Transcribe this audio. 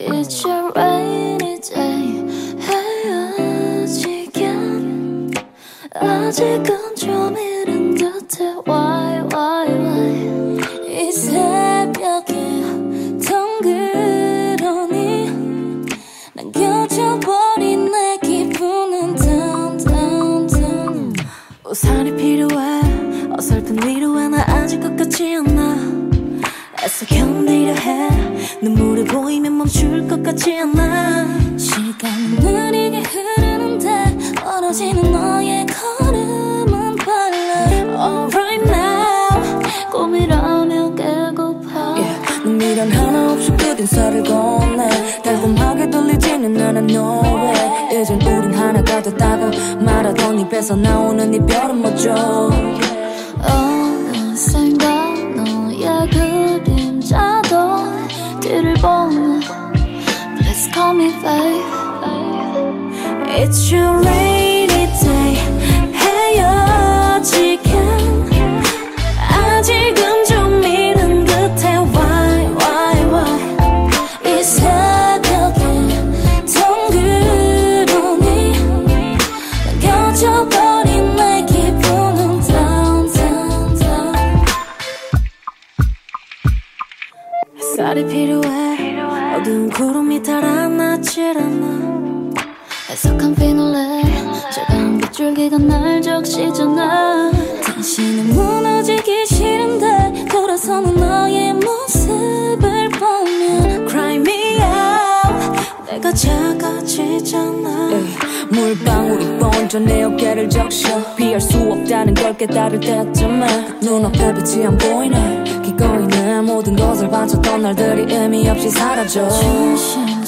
It's your rainy day 헤어지긴 아직은 좀 이른 듯해 Why why why 이 새벽에 덩그러니 남겨져버린 내 기분은 down down down 우산이 필 눈물이 보이면 멈출 것 같지 않아. 시간은 느리게 흐르는데 멀어지는 너의 걸음은 빨라. Alright now. 꿈이라며 깨고파. Yeah. 넌 미련 하나 없이 끝인사를 건네. 달콤하게 들리지는 않아 way. 이젠 우린 하나가 됐다고 말하던 입에서 나오는 이별은 뭐죠? 어 It's your rainy day 헤어지긴 아직은 좀 이른 듯해. Why why why? 이 새벽에 덩그러니 남겨져버린 내 기분은 down down 필요해. 어두운 구름이 달아 나질 않아 해석한 피놀레 차가운 빗줄기가 날 적시잖아. 당신은 무너지기 싫은데 돌아서는 너의 모습을 보면 Cry me out. 내가 작아지잖아. 물방울이 번져 내 어깨를 적셔. 피할 수 없다는 걸 깨달을 때쯤에 눈앞에 빛이 안 보이네. 기꺼이는 모든 것을 바쳤던 날들이 의미 없이 사라져. 조심